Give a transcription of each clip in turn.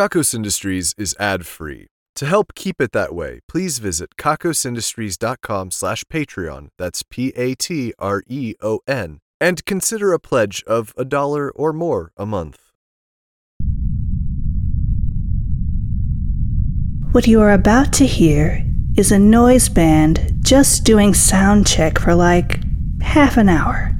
Kakos Industries is ad-free. To help keep it that way, please visit kakosindustries.com slash Patreon, that's P-A-T-R-E-O-N, and consider a pledge of a dollar or more a month. What you are about to hear is a noise band just doing sound check for like half an hour.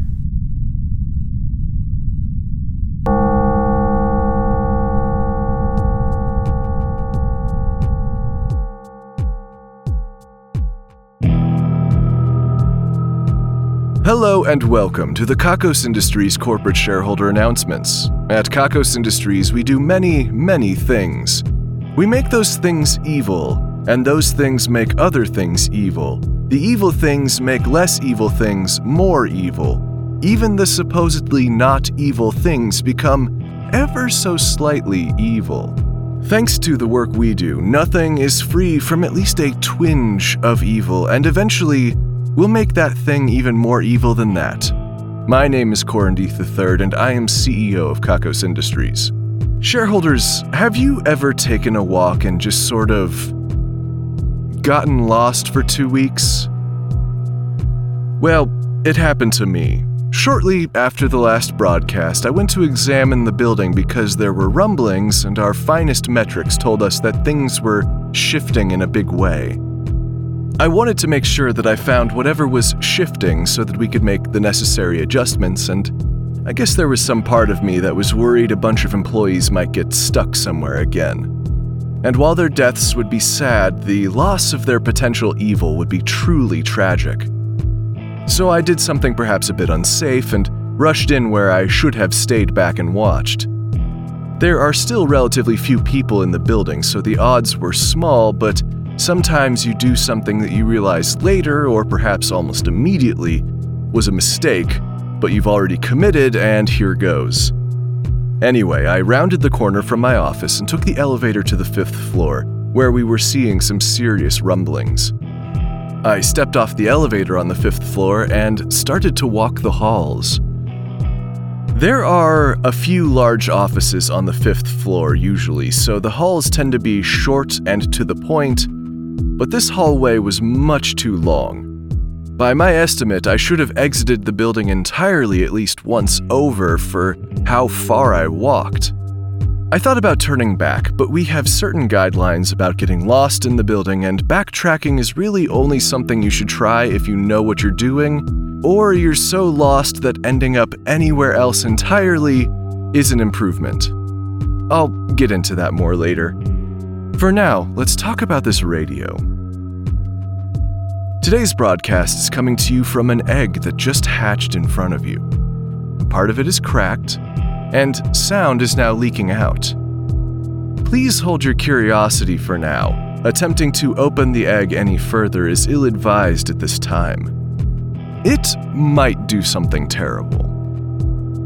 Hello and welcome to the Kakos Industries corporate shareholder announcements. At Kakos Industries, we do many, many things. We make those things evil, and those things make other things evil. The evil things make less evil things more evil. Even the supposedly not evil things become ever so slightly evil. Thanks to the work we do, nothing is free from at least a twinge of evil, and eventually, we'll make that thing even more evil than that. My name is Corin Deth III, and I am CEO of Kakos Industries. Shareholders, have you ever taken a walk and just sort of gotten lost for two weeks? Well, it happened to me. Shortly after the last broadcast, I went to examine the building because there were rumblings, and our finest metrics told us that things were shifting in a big way. I wanted to make sure that I found whatever was shifting so that we could make the necessary adjustments, and I guess there was some part of me that was worried a bunch of employees might get stuck somewhere again. And while their deaths would be sad, the loss of their potential evil would be truly tragic. So I did something perhaps a bit unsafe and rushed in where I should have stayed back and watched. There are still relatively few people in the building, so the odds were small, but sometimes you do something that you realize later, or perhaps almost immediately, was a mistake, but you've already committed, and here goes. Anyway, I rounded the corner from my office and took the elevator to the fifth floor, where we were seeing some serious rumblings. I stepped off the elevator on the fifth floor and started to walk the halls. There are a few large offices on the fifth floor usually, so the halls tend to be short and to the point, but this hallway was much too long. By my estimate, I should have exited the building entirely at least once over for how far I walked. I thought about turning back, but we have certain guidelines about getting lost in the building, and backtracking is really only something you should try if you know what you're doing, or you're so lost that ending up anywhere else entirely is an improvement. I'll get into that more later. For now, let's talk about this radio. Today's broadcast is coming to you from an egg that just hatched in front of you. Part of it is cracked, and sound is now leaking out. Please hold your curiosity for now. Attempting to open the egg any further is ill advised at this time. It might do something terrible.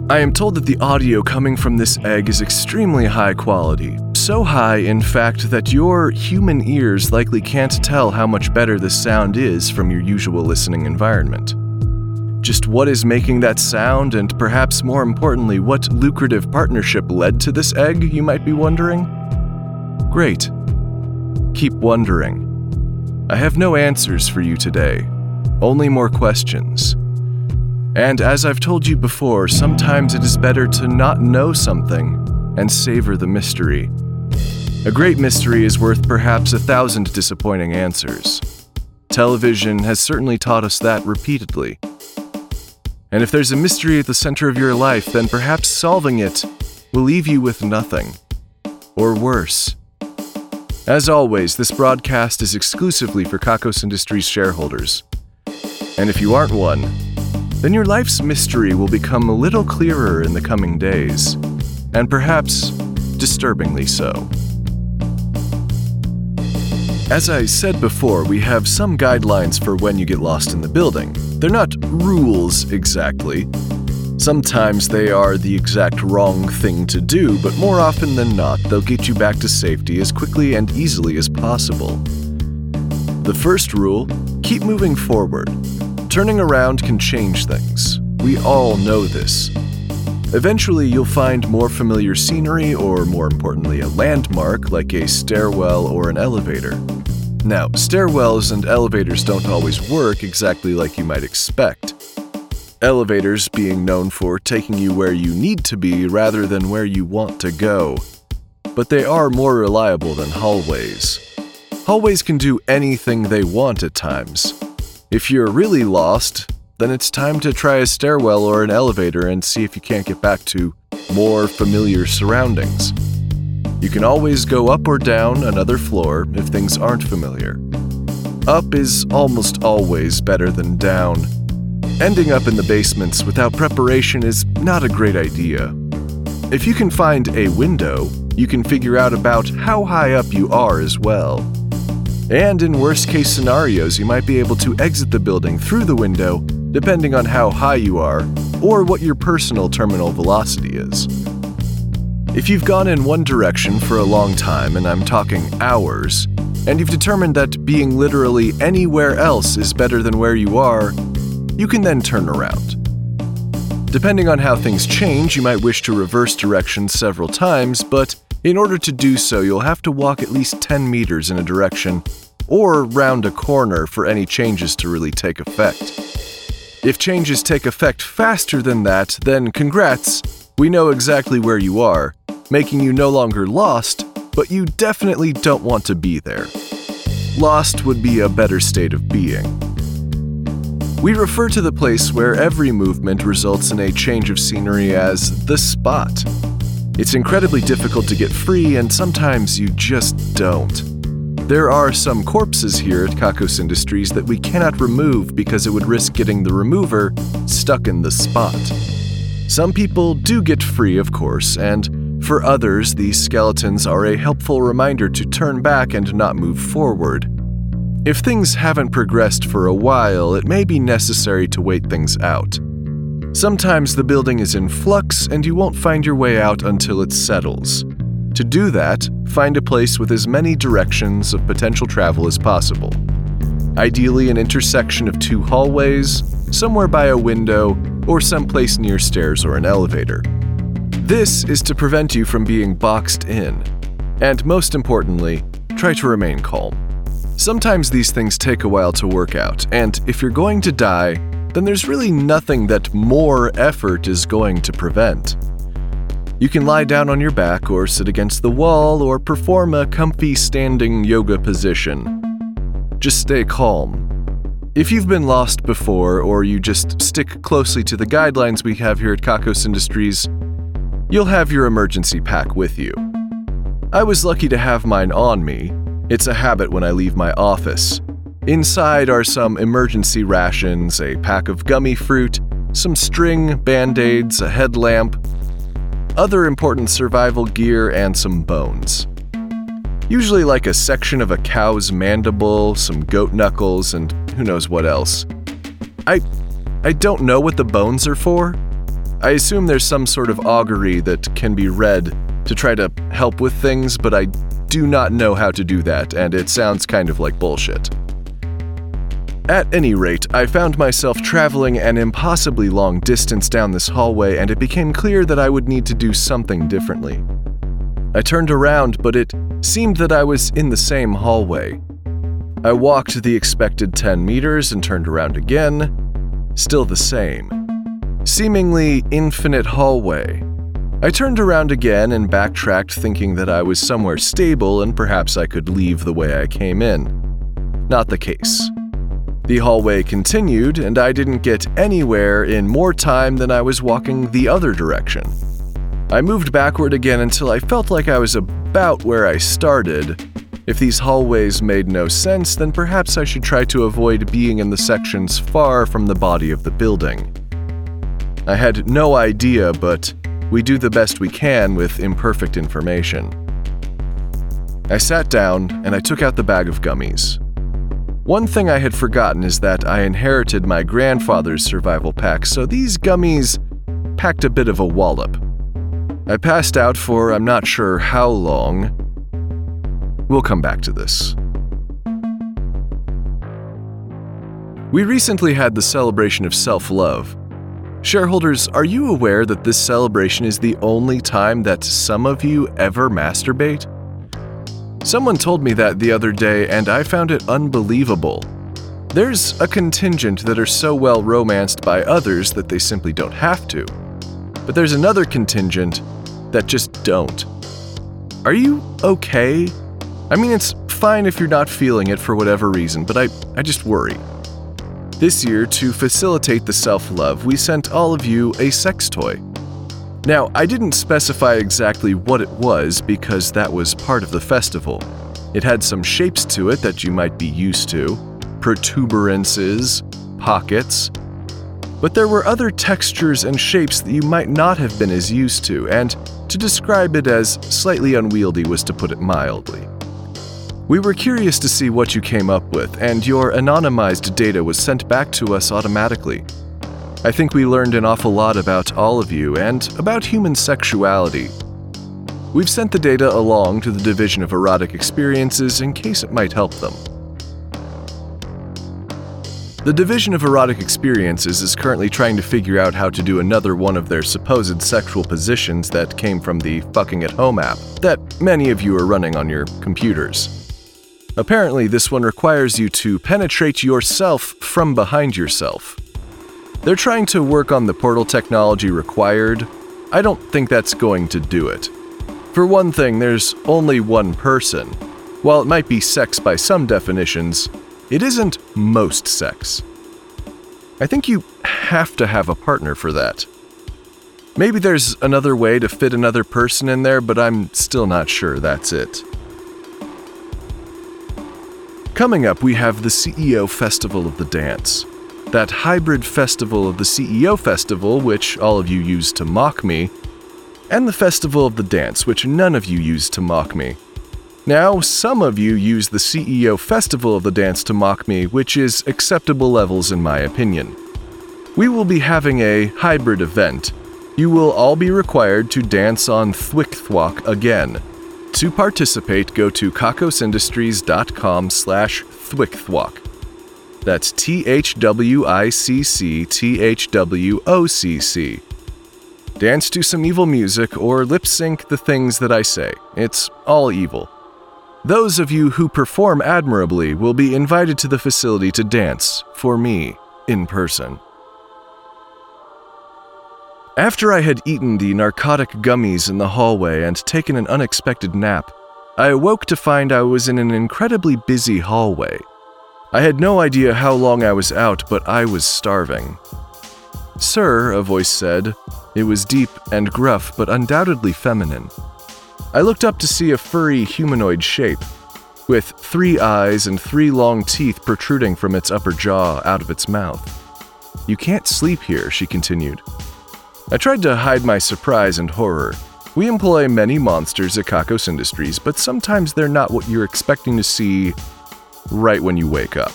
I am told that the audio coming from this egg is extremely high quality. So high, in fact, that your human ears likely can't tell how much better this sound is from your usual listening environment. Just what is making that sound, and perhaps more importantly, what lucrative partnership led to this egg, you might be wondering? Great. Keep wondering. I have no answers for you today, only more questions. And as I've told you before, sometimes it is better to not know something and savor the mystery. A great mystery is worth perhaps a thousand disappointing answers. Television has certainly taught us that repeatedly. And if there's a mystery at the center of your life, then perhaps solving it will leave you with nothing. Or worse. As always, this broadcast is exclusively for Kakos Industries shareholders. And if you aren't one, then your life's mystery will become a little clearer in the coming days, and perhaps disturbingly so. As I said before, we have some guidelines for when you get lost in the building. They're not rules exactly. Sometimes they are the exact wrong thing to do, but more often than not, they'll get you back to safety as quickly and easily as possible. The first rule keep moving forward. Turning around can change things. We all know this. Eventually, you'll find more familiar scenery, or more importantly, a landmark like a stairwell or an elevator. Now, stairwells and elevators don't always work exactly like you might expect. Elevators being known for taking you where you need to be rather than where you want to go. But they are more reliable than hallways. Hallways can do anything they want at times. If you're really lost, then it's time to try a stairwell or an elevator and see if you can't get back to more familiar surroundings. You can always go up or down another floor if things aren't familiar. Up is almost always better than down. Ending up in the basements without preparation is not a great idea. If you can find a window, you can figure out about how high up you are as well. And in worst case scenarios, you might be able to exit the building through the window depending on how high you are or what your personal terminal velocity is. If you've gone in one direction for a long time, and I'm talking hours, and you've determined that being literally anywhere else is better than where you are, you can then turn around. Depending on how things change, you might wish to reverse direction several times, but in order to do so, you'll have to walk at least 10 meters in a direction or round a corner for any changes to really take effect. If changes take effect faster than that, then congrats, we know exactly where you are, making you no longer lost, but you definitely don't want to be there. Lost would be a better state of being. We refer to the place where every movement results in a change of scenery as the spot. It's incredibly difficult to get free, and sometimes you just don't. There are some corpses here at Kakos Industries that we cannot remove because it would risk getting the remover stuck in the spot. Some people do get free, of course, and for others, these skeletons are a helpful reminder to turn back and not move forward. If things haven't progressed for a while, it may be necessary to wait things out. Sometimes the building is in flux and you won't find your way out until it settles. To do that, find a place with as many directions of potential travel as possible. Ideally, an intersection of two hallways, somewhere by a window, or someplace near stairs or an elevator. This is to prevent you from being boxed in. And most importantly, try to remain calm. Sometimes these things take a while to work out, and if you're going to die, then there's really nothing that more effort is going to prevent. You can lie down on your back or sit against the wall or perform a comfy standing yoga position. Just stay calm. If you've been lost before or you just stick closely to the guidelines we have here at Kakos Industries, you'll have your emergency pack with you. I was lucky to have mine on me. It's a habit when I leave my office. Inside are some emergency rations, a pack of gummy fruit, some string, band aids, a headlamp, other important survival gear, and some bones. Usually, like a section of a cow's mandible, some goat knuckles, and who knows what else. I. I don't know what the bones are for. I assume there's some sort of augury that can be read to try to help with things, but I do not know how to do that, and it sounds kind of like bullshit. At any rate, I found myself traveling an impossibly long distance down this hallway, and it became clear that I would need to do something differently. I turned around, but it seemed that I was in the same hallway. I walked the expected 10 meters and turned around again. Still the same. Seemingly infinite hallway. I turned around again and backtracked, thinking that I was somewhere stable and perhaps I could leave the way I came in. Not the case. The hallway continued, and I didn't get anywhere in more time than I was walking the other direction. I moved backward again until I felt like I was about where I started. If these hallways made no sense, then perhaps I should try to avoid being in the sections far from the body of the building. I had no idea, but we do the best we can with imperfect information. I sat down and I took out the bag of gummies. One thing I had forgotten is that I inherited my grandfather's survival pack, so these gummies packed a bit of a wallop. I passed out for I'm not sure how long. We'll come back to this. We recently had the celebration of self love. Shareholders, are you aware that this celebration is the only time that some of you ever masturbate? Someone told me that the other day, and I found it unbelievable. There's a contingent that are so well romanced by others that they simply don't have to. But there's another contingent that just don't. Are you okay? I mean, it's fine if you're not feeling it for whatever reason, but I, I just worry. This year, to facilitate the self love, we sent all of you a sex toy. Now, I didn't specify exactly what it was because that was part of the festival. It had some shapes to it that you might be used to protuberances, pockets. But there were other textures and shapes that you might not have been as used to, and to describe it as slightly unwieldy was to put it mildly. We were curious to see what you came up with, and your anonymized data was sent back to us automatically. I think we learned an awful lot about all of you and about human sexuality. We've sent the data along to the Division of Erotic Experiences in case it might help them. The Division of Erotic Experiences is currently trying to figure out how to do another one of their supposed sexual positions that came from the Fucking at Home app that many of you are running on your computers. Apparently, this one requires you to penetrate yourself from behind yourself. They're trying to work on the portal technology required. I don't think that's going to do it. For one thing, there's only one person. While it might be sex by some definitions, it isn't most sex. I think you have to have a partner for that. Maybe there's another way to fit another person in there, but I'm still not sure that's it. Coming up, we have the CEO Festival of the Dance. That hybrid festival of the CEO Festival, which all of you use to mock me, and the Festival of the Dance, which none of you use to mock me. Now, some of you use the CEO Festival of the Dance to mock me, which is acceptable levels in my opinion. We will be having a hybrid event. You will all be required to dance on Thwiccthwocc again. To participate, go to kakosindustries.com slash thwiccthwocc. That's T-H-W-I-C-C-T-H-W-O-C-C. Dance to some evil music or lip sync the things that I say. It's all evil. Those of you who perform admirably will be invited to the facility to dance, for me, in person. After I had eaten the narcotic gummies in the hallway and taken an unexpected nap, I awoke to find I was in an incredibly busy hallway. I had no idea how long I was out, but I was starving. Sir, a voice said. It was deep and gruff, but undoubtedly feminine. I looked up to see a furry humanoid shape, with three eyes and three long teeth protruding from its upper jaw out of its mouth. You can't sleep here, she continued. I tried to hide my surprise and horror. We employ many monsters at Kakos Industries, but sometimes they're not what you're expecting to see right when you wake up.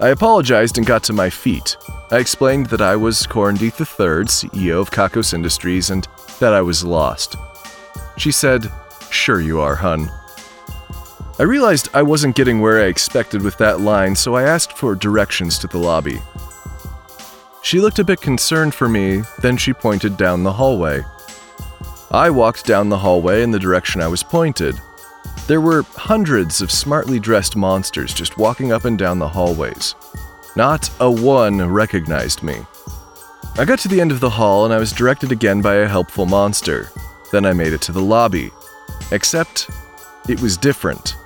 I apologized and got to my feet. I explained that I was Corin Deth III, CEO of Kakos Industries, and that I was lost. She said, Sure you are, hun. I realized I wasn't getting where I expected with that line, so I asked for directions to the lobby. She looked a bit concerned for me, then she pointed down the hallway. I walked down the hallway in the direction I was pointed. There were hundreds of smartly dressed monsters just walking up and down the hallways. Not a one recognized me. I got to the end of the hall and I was directed again by a helpful monster. Then I made it to the lobby. Except, it was different.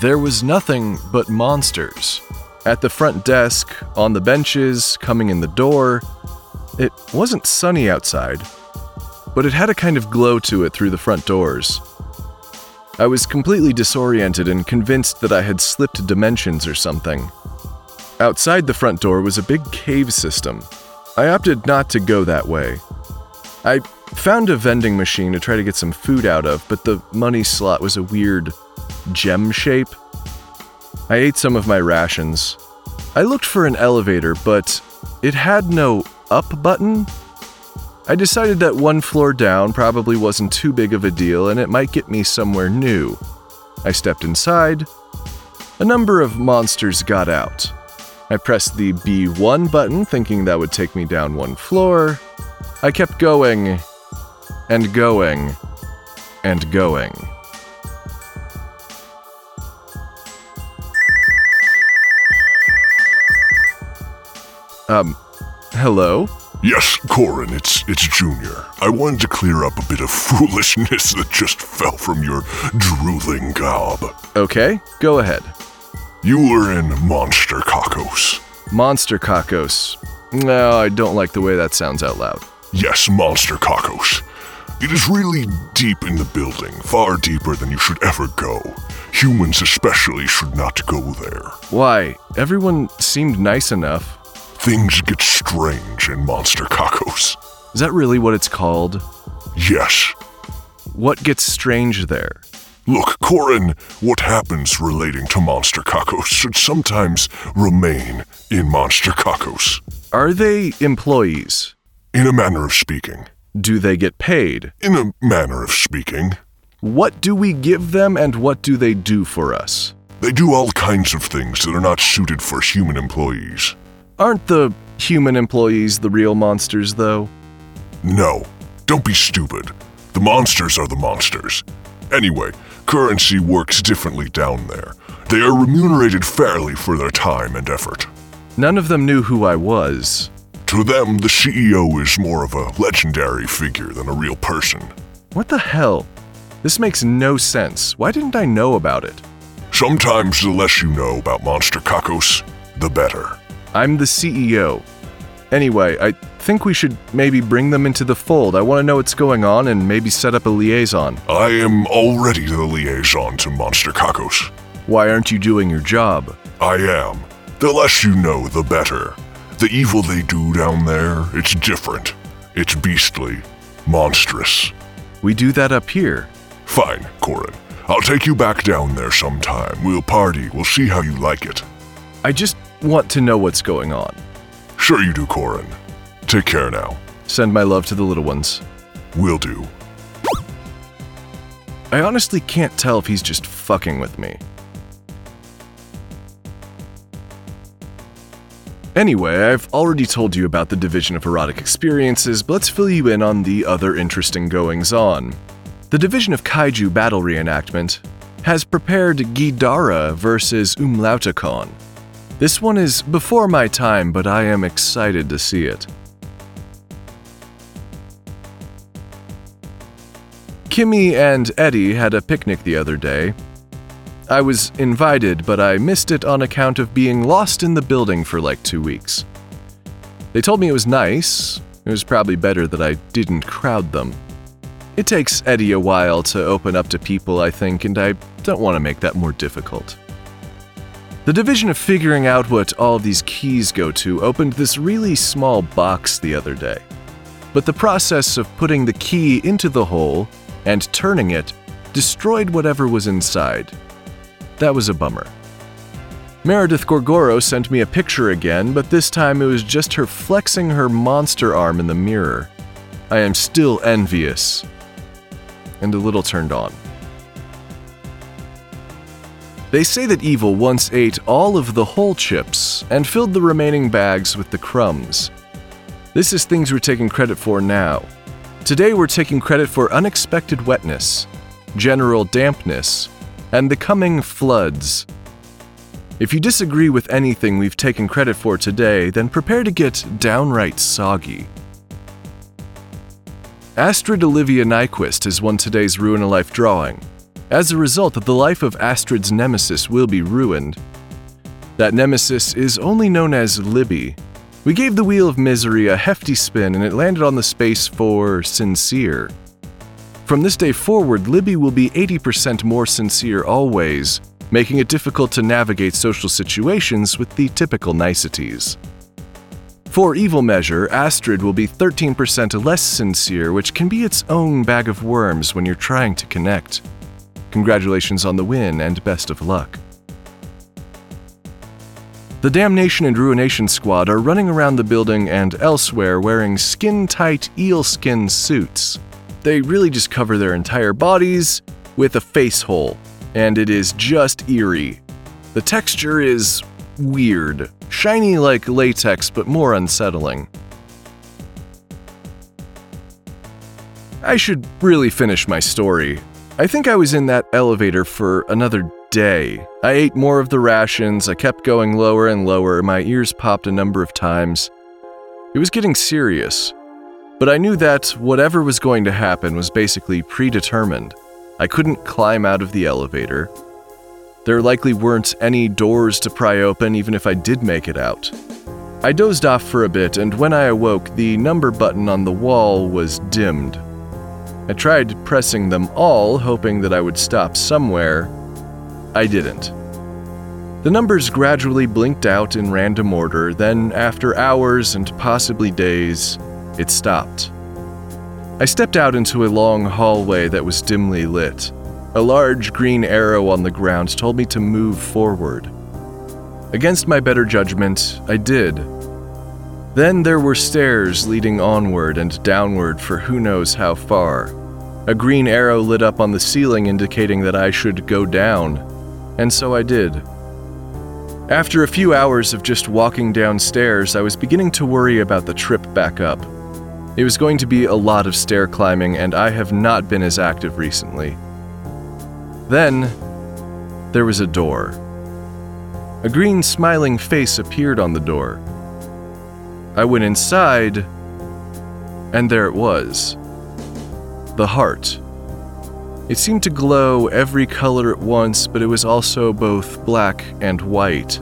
There was nothing but monsters. At the front desk, on the benches, coming in the door, it wasn't sunny outside, but it had a kind of glow to it through the front doors. I was completely disoriented and convinced that I had slipped dimensions or something. Outside the front door was a big cave system. I opted not to go that way. I found a vending machine to try to get some food out of, but the money slot was a weird gem shape I ate some of my rations. I looked for an elevator, but it had no up button. I decided that one floor down probably wasn't too big of a deal and it might get me somewhere new. I stepped inside. A number of monsters got out. I pressed the B1 button, thinking that would take me down one floor. I kept going, and going, and going. Um, hello? Yes, Corin, it's it's Junior. I wanted to clear up a bit of foolishness that just fell from your drooling gob. Okay, go ahead. You were in Monster Kakos. Monster Kakos. No, I don't like the way that sounds out loud. Yes, Monster Kakos. It is really deep in the building, far deeper than you should ever go. Humans especially should not go there. Why? Everyone seemed nice enough. Things get strange in Monster Kakos. Is that really what it's called? Yes. What gets strange there? Look, Corin, what happens relating to Monster Kakos should sometimes remain in Monster Kakos. Are they employees? In a manner of speaking. Do they get paid? In a manner of speaking. What do we give them and what do they do for us? They do all kinds of things that are not suited for human employees. Aren't the human employees the real monsters, though? No, don't be stupid. The monsters are the monsters. Anyway, currency works differently down there. They are remunerated fairly for their time and effort. None of them knew who I was. To them, the CEO is more of a legendary figure than a real person. What the hell? This makes no sense. Why didn't I know about it? Sometimes the less you know about Monster Kakos, the better. I'm the CEO. Anyway, I think we should maybe bring them into the fold. I want to know what's going on and maybe set up a liaison. I am already the liaison to Monster Kakos. Why aren't you doing your job? I am. The less you know, the better. The evil they do down there, it's different. It's beastly, monstrous. We do that up here. Fine, Corin. I'll take you back down there sometime. We'll party. We'll see how you like it. I just want to know what's going on. Sure you do, Corin. Take care now. Send my love to the little ones. Will do. I honestly can't tell if he's just fucking with me. Anyway, I've already told you about the Division of Erotic Experiences, but let's fill you in on the other interesting goings on. The Division of Kaiju Battle Reenactment has prepared Ghidorah versus Umlauticon. This one is before my time, but I am excited to see it. Kimmy and Eddie had a picnic the other day. I was invited, but I missed it on account of being lost in the building for like two weeks. They told me it was nice. It was probably better that I didn't crowd them. It takes Eddie a while to open up to people, I think, and I don't want to make that more difficult. The division of figuring out what all these keys go to opened this really small box the other day. But the process of putting the key into the hole and turning it destroyed whatever was inside. That was a bummer. Meredith Gorgoro sent me a picture again, but this time it was just her flexing her monster arm in the mirror. I am still envious and a little turned on. They say that evil once ate all of the whole chips and filled the remaining bags with the crumbs. This is things we're taking credit for now. Today we're taking credit for unexpected wetness, general dampness, and the coming floods. If you disagree with anything we've taken credit for today, then prepare to get downright soggy. Astrid Olivia Nyquist has won today's Ruin a Life drawing. As a result, the life of Astrid's nemesis will be ruined. That nemesis is only known as Libby. We gave the Wheel of Misery a hefty spin and it landed on the space for sincere. From this day forward, Libby will be 80% more sincere always, making it difficult to navigate social situations with the typical niceties. For evil measure, Astrid will be 13% less sincere, which can be its own bag of worms when you're trying to connect. Congratulations on the win and best of luck. The Damnation and Ruination Squad are running around the building and elsewhere wearing skin tight eel skin suits. They really just cover their entire bodies with a face hole, and it is just eerie. The texture is weird, shiny like latex but more unsettling. I should really finish my story. I think I was in that elevator for another day. I ate more of the rations, I kept going lower and lower, my ears popped a number of times. It was getting serious. But I knew that whatever was going to happen was basically predetermined. I couldn't climb out of the elevator. There likely weren't any doors to pry open even if I did make it out. I dozed off for a bit, and when I awoke, the number button on the wall was dimmed. I tried pressing them all, hoping that I would stop somewhere. I didn't. The numbers gradually blinked out in random order, then, after hours and possibly days, it stopped. I stepped out into a long hallway that was dimly lit. A large green arrow on the ground told me to move forward. Against my better judgment, I did. Then there were stairs leading onward and downward for who knows how far. A green arrow lit up on the ceiling indicating that I should go down, and so I did. After a few hours of just walking downstairs, I was beginning to worry about the trip back up. It was going to be a lot of stair climbing, and I have not been as active recently. Then, there was a door. A green smiling face appeared on the door. I went inside, and there it was the heart. It seemed to glow every color at once, but it was also both black and white.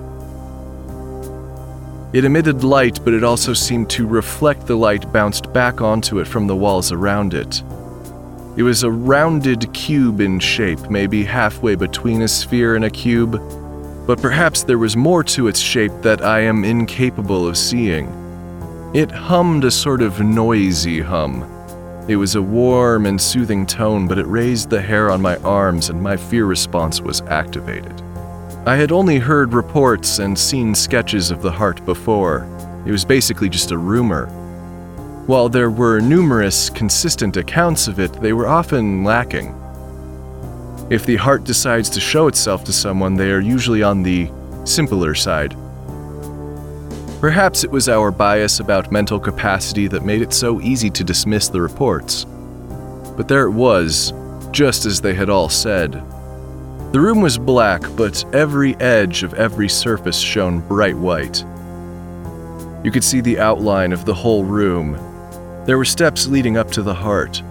It emitted light, but it also seemed to reflect the light bounced back onto it from the walls around it. It was a rounded cube in shape, maybe halfway between a sphere and a cube, but perhaps there was more to its shape that I am incapable of seeing. It hummed a sort of noisy hum. It was a warm and soothing tone, but it raised the hair on my arms and my fear response was activated. I had only heard reports and seen sketches of the heart before. It was basically just a rumor. While there were numerous consistent accounts of it, they were often lacking. If the heart decides to show itself to someone, they are usually on the simpler side. Perhaps it was our bias about mental capacity that made it so easy to dismiss the reports. But there it was, just as they had all said. The room was black, but every edge of every surface shone bright white. You could see the outline of the whole room. There were steps leading up to the heart.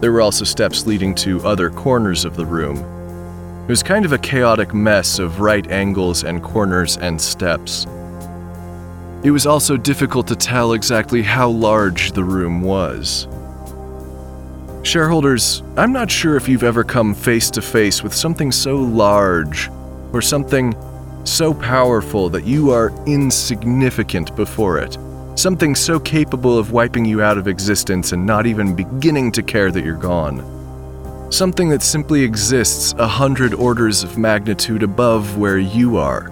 There were also steps leading to other corners of the room. It was kind of a chaotic mess of right angles and corners and steps. It was also difficult to tell exactly how large the room was. Shareholders, I'm not sure if you've ever come face to face with something so large or something so powerful that you are insignificant before it. Something so capable of wiping you out of existence and not even beginning to care that you're gone. Something that simply exists a hundred orders of magnitude above where you are.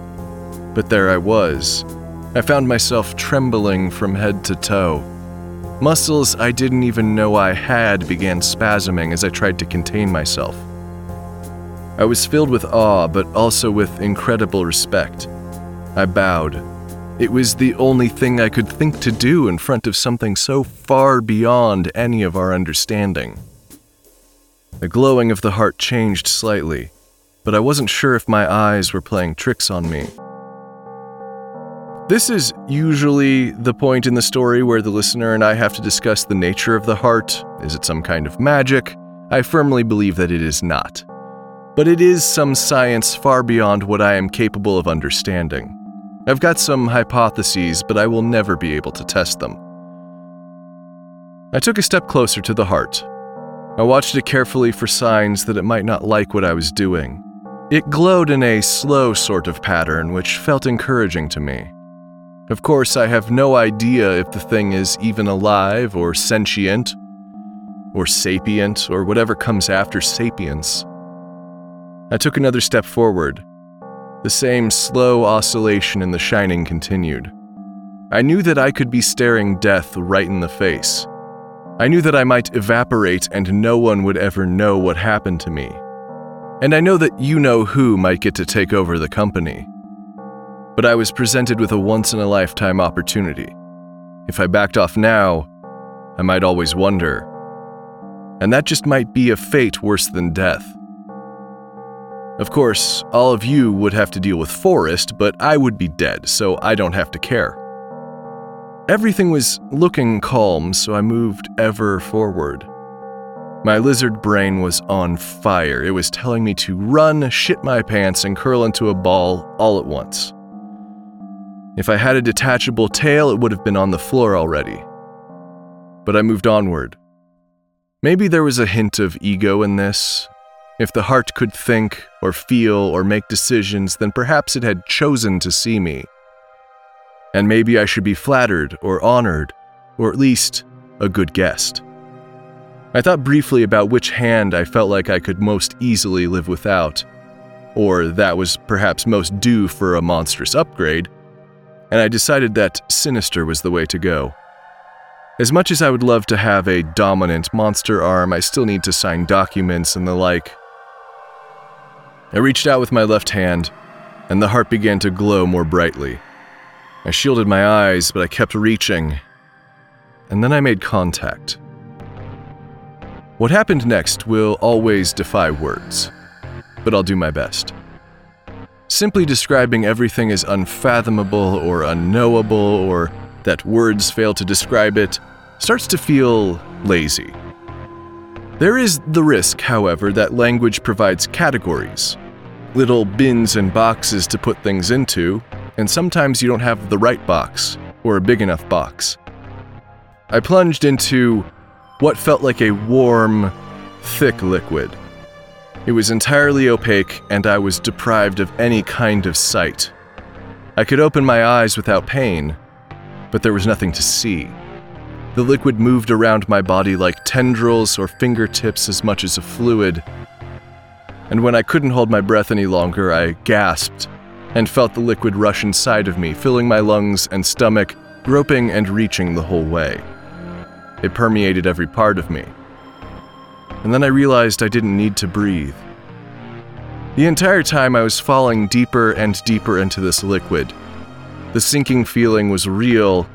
But there I was, I found myself trembling from head to toe. Muscles I didn't even know I had began spasming as I tried to contain myself. I was filled with awe, but also with incredible respect. I bowed. It was the only thing I could think to do in front of something so far beyond any of our understanding. The glowing of the heart changed slightly, but I wasn't sure if my eyes were playing tricks on me. This is usually the point in the story where the listener and I have to discuss the nature of the heart. Is it some kind of magic? I firmly believe that it is not. But it is some science far beyond what I am capable of understanding. I've got some hypotheses, but I will never be able to test them. I took a step closer to the heart. I watched it carefully for signs that it might not like what I was doing. It glowed in a slow sort of pattern, which felt encouraging to me. Of course, I have no idea if the thing is even alive or sentient, or sapient, or whatever comes after sapience. I took another step forward. The same slow oscillation in the shining continued. I knew that I could be staring death right in the face. I knew that I might evaporate and no one would ever know what happened to me. And I know that you know who might get to take over the company. But I was presented with a once in a lifetime opportunity. If I backed off now, I might always wonder. And that just might be a fate worse than death. Of course, all of you would have to deal with Forrest, but I would be dead, so I don't have to care. Everything was looking calm, so I moved ever forward. My lizard brain was on fire. It was telling me to run, shit my pants, and curl into a ball all at once. If I had a detachable tail, it would have been on the floor already. But I moved onward. Maybe there was a hint of ego in this. If the heart could think, or feel, or make decisions, then perhaps it had chosen to see me. And maybe I should be flattered, or honored, or at least a good guest. I thought briefly about which hand I felt like I could most easily live without, or that was perhaps most due for a monstrous upgrade, and I decided that sinister was the way to go. As much as I would love to have a dominant monster arm, I still need to sign documents and the like. I reached out with my left hand, and the heart began to glow more brightly. I shielded my eyes, but I kept reaching, and then I made contact. What happened next will always defy words, but I'll do my best. Simply describing everything as unfathomable or unknowable or that words fail to describe it starts to feel lazy. There is the risk, however, that language provides categories, little bins and boxes to put things into, and sometimes you don't have the right box or a big enough box. I plunged into what felt like a warm, thick liquid. It was entirely opaque, and I was deprived of any kind of sight. I could open my eyes without pain, but there was nothing to see. The liquid moved around my body like tendrils or fingertips as much as a fluid. And when I couldn't hold my breath any longer, I gasped and felt the liquid rush inside of me, filling my lungs and stomach, groping and reaching the whole way. It permeated every part of me. And then I realized I didn't need to breathe. The entire time I was falling deeper and deeper into this liquid. The sinking feeling was real,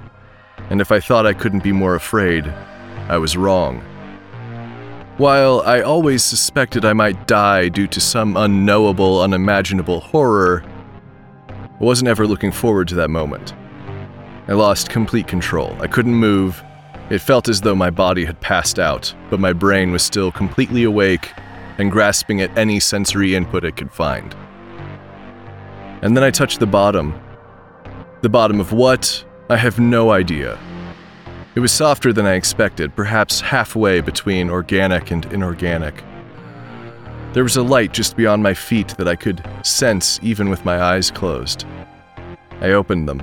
and if I thought I couldn't be more afraid, I was wrong. While I always suspected I might die due to some unknowable, unimaginable horror, I wasn't ever looking forward to that moment. I lost complete control. I couldn't move, it felt as though my body had passed out, but my brain was still completely awake and grasping at any sensory input it could find. And then I touched the bottom. The bottom of what? I have no idea. It was softer than I expected, perhaps halfway between organic and inorganic. There was a light just beyond my feet that I could sense even with my eyes closed. I opened them.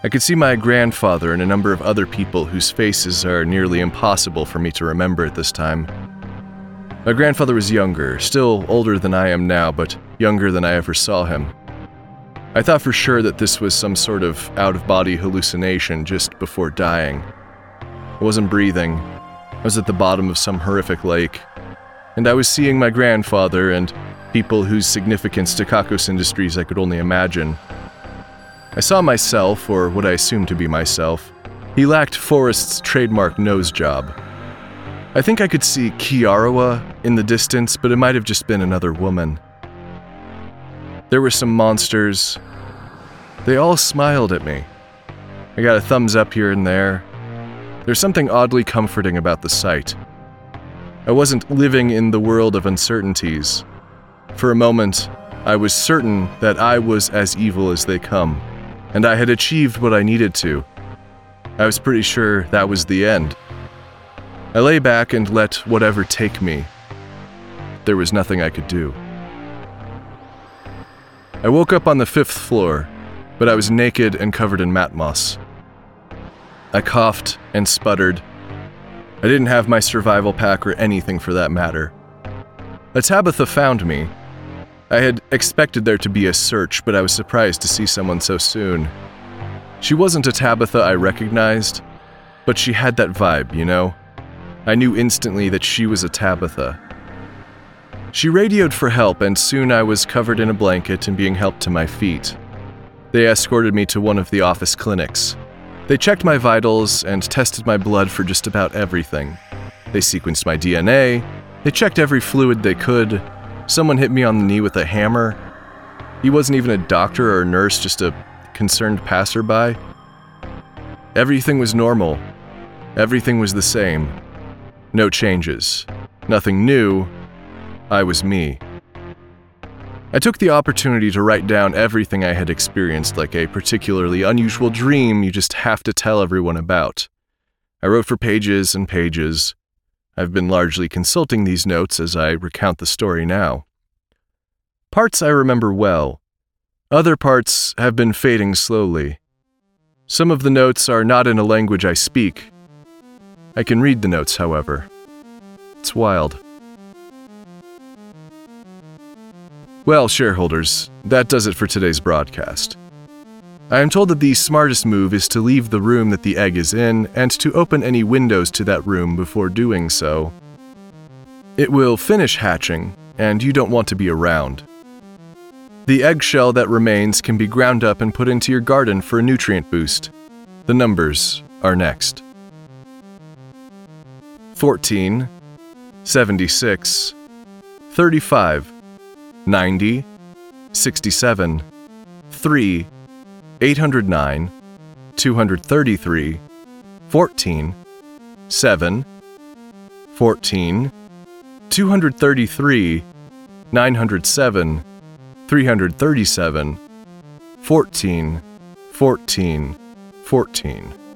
I could see my grandfather and a number of other people whose faces are nearly impossible for me to remember at this time. My grandfather was younger, still older than I am now, but younger than I ever saw him. I thought for sure that this was some sort of out of body hallucination just before dying. I wasn't breathing, I was at the bottom of some horrific lake, and I was seeing my grandfather and people whose significance to Kakos Industries I could only imagine I saw myself, or what I assumed to be myself. He lacked Forrest's trademark nose job. I think I could see Kiarawa in the distance, but it might have just been another woman. There were some monsters. They all smiled at me. I got a thumbs up here and there. There's something oddly comforting about the sight. I wasn't living in the world of uncertainties. For a moment, I was certain that I was as evil as they come and I had achieved what I needed to. I was pretty sure that was the end. I lay back and let whatever take me. There was nothing I could do. I woke up on the fifth floor, but I was naked and covered in mat moss. I coughed and sputtered. I didn't have my survival pack or anything for that matter. A Tabitha found me, I had expected there to be a search, but I was surprised to see someone so soon. She wasn't a Tabitha I recognized, but she had that vibe, you know? I knew instantly that she was a Tabitha. She radioed for help, and soon I was covered in a blanket and being helped to my feet. They escorted me to one of the office clinics. They checked my vitals and tested my blood for just about everything. They sequenced my DNA. They checked every fluid they could. Someone hit me on the knee with a hammer. He wasn't even a doctor or a nurse, just a concerned passerby. Everything was normal. Everything was the same. No changes. Nothing new. I was me. I took the opportunity to write down everything I had experienced, like a particularly unusual dream you just have to tell everyone about. I wrote for pages and pages. I've been largely consulting these notes as I recount the story now. Parts I remember well. Other parts have been fading slowly. Some of the notes are not in a language I speak. I can read the notes, however. It's wild. Well, shareholders, that does it for today's broadcast. I am told that the smartest move is to leave the room that the egg is in and to open any windows to that room before doing so. It will finish hatching, and you don't want to be around. The eggshell that remains can be ground up and put into your garden for a nutrient boost. The numbers are next 14, 76, 35, 90, 67, 3, 809, 233, 14, 7, 14, 233, 907, 337, 14, 14, 14.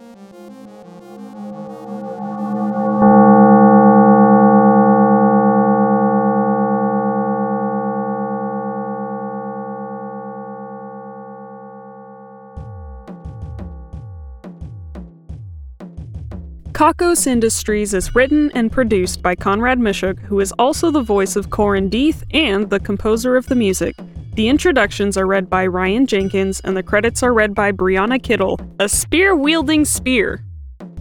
Kakos Industries is written and produced by Conrad Mishuk, who is also the voice of Corin Deth and the composer of the music. The introductions are read by Ryan Jenkins, and the credits are read by Brianna Kittle, a spear wielding spear.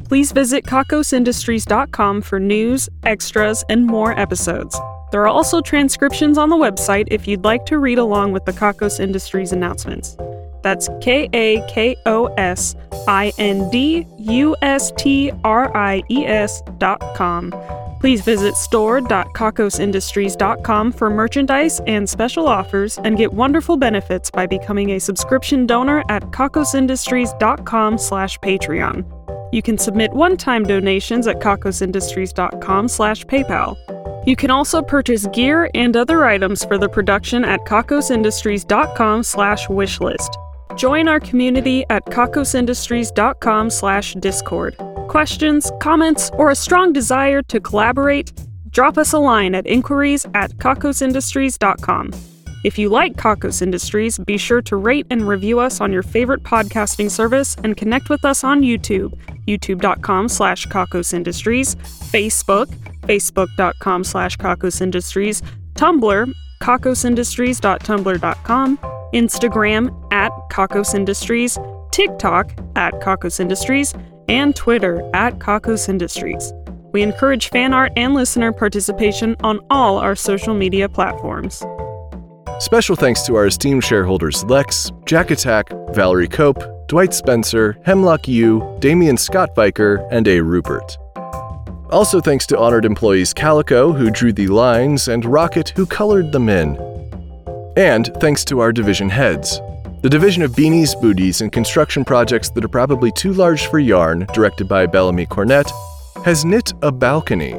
Please visit kakosindustries.com for news, extras, and more episodes. There are also transcriptions on the website if you'd like to read along with the Kakos Industries announcements. That's K A K O S I N D U S T R I E S dot com. Please visit store.kakosindustries.com for merchandise and special offers and get wonderful benefits by becoming a subscription donor at kakosindustries.com slash Patreon. You can submit one-time donations at kakosindustries.com slash PayPal. You can also purchase gear and other items for the production at kakosindustries.com slash wishlist. Join our community at kakosindustries.com slash discord. Questions, comments, or a strong desire to collaborate? Drop us a line at inquiries at kakosindustries.com. If you like Kakos Industries, be sure to rate and review us on your favorite podcasting service and connect with us on YouTube, youtube.com slash kakosindustries, Facebook, facebook.com slash kakosindustries, Tumblr, kakosindustries.tumblr.com, Instagram at Kakos Industries, TikTok at Kakos Industries, and Twitter at Kakos Industries. We encourage fan art and listener participation on all our social media platforms. Special thanks to our esteemed shareholders Lex, Jack Attack, Valerie Cope, Dwight Spencer, Hemlock U, Damian Scott Viker, and A. Rupert. Also thanks to honored employees Calico, who drew the lines, and Rocket, who colored them in. And thanks to our division heads. The division of beanies, booties, and construction projects that are probably too large for yarn, directed by Bellamy Cornett, has knit a balcony.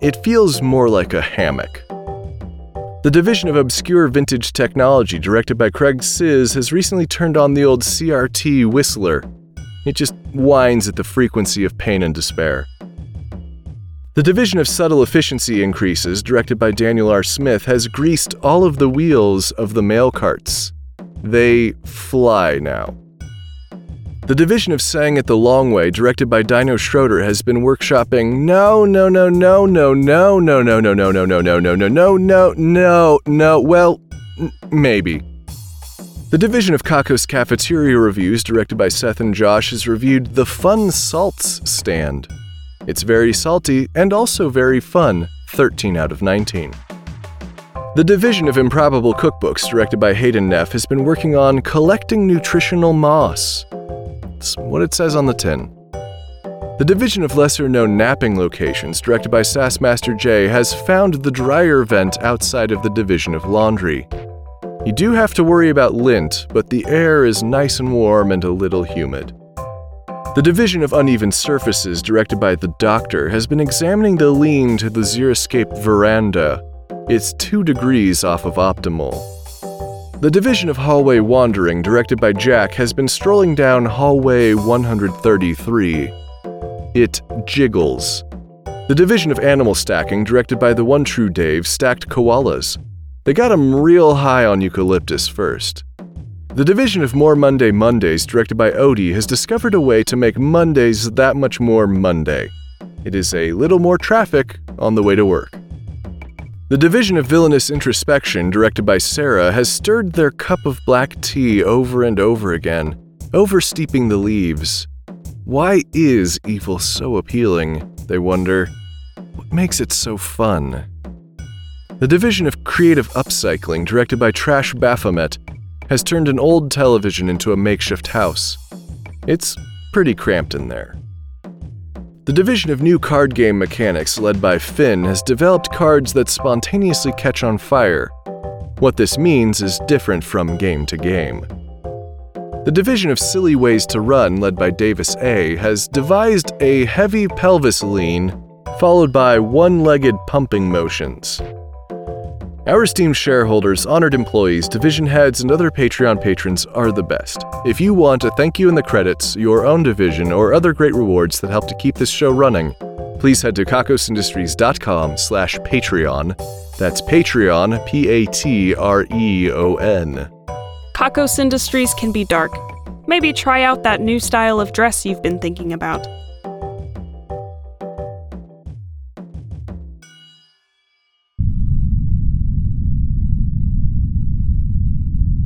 It feels more like a hammock. The division of obscure vintage technology, directed by Craig Sizz, has recently turned on the old CRT whistler. It just whines at the frequency of pain and despair. The division of subtle efficiency increases, directed by Daniel R. Smith, has greased all of the wheels of the mail carts. They fly now. The division of Sang It the Long Way, directed by Dino Schroeder, has been workshopping no, no, no, no, no, no, no, no, no, no, no, no, no, no, no, no, no, no, no, well, maybe. The division of Kakos Cafeteria Reviews, directed by Seth and Josh, has reviewed The Fun Salts Stand. It's very salty and also very fun, 13 out of 19. The Division of Improbable Cookbooks, directed by Hayden Neff, has been working on collecting nutritional moss. It's what it says on the tin. The Division of Lesser Known Napping Locations, directed by Sassmaster J, has found the dryer vent outside of the Division of Laundry. You do have to worry about lint, but the air is nice and warm and a little humid. The Division of Uneven Surfaces, directed by the Doctor, has been examining the lean to the Xeriscape veranda. It's two degrees off of optimal. The Division of Hallway Wandering, directed by Jack, has been strolling down Hallway 133. It jiggles. The Division of Animal Stacking, directed by the one true Dave, stacked koalas. They got got 'em real high on eucalyptus first. The division of More Monday Mondays, directed by Odie, has discovered a way to make Mondays that much more Monday. It is a little more traffic on the way to work. The division of Villainous Introspection, directed by Sarah, has stirred their cup of black tea over and over again, oversteeping the leaves. Why is evil so appealing? They wonder. What makes it so fun? The division of Creative Upcycling, directed by Trash Baphomet, has turned an old television into a makeshift house. It's pretty cramped in there. The division of new card game mechanics, led by Finn, has developed cards that spontaneously catch on fire. What this means is different from game to game. The division of silly ways to run, led by Davis A, has devised a heavy pelvis lean, followed by one legged pumping motions. Our esteemed shareholders, honored employees, division heads, and other Patreon patrons are the best. If you want a thank you in the credits, your own division, or other great rewards that help to keep this show running, please head to kakosindustries.com slash Patreon. That's Patreon, P-A-T-R-E-O-N. Kakos Industries can be dark. Maybe try out that new style of dress you've been thinking about.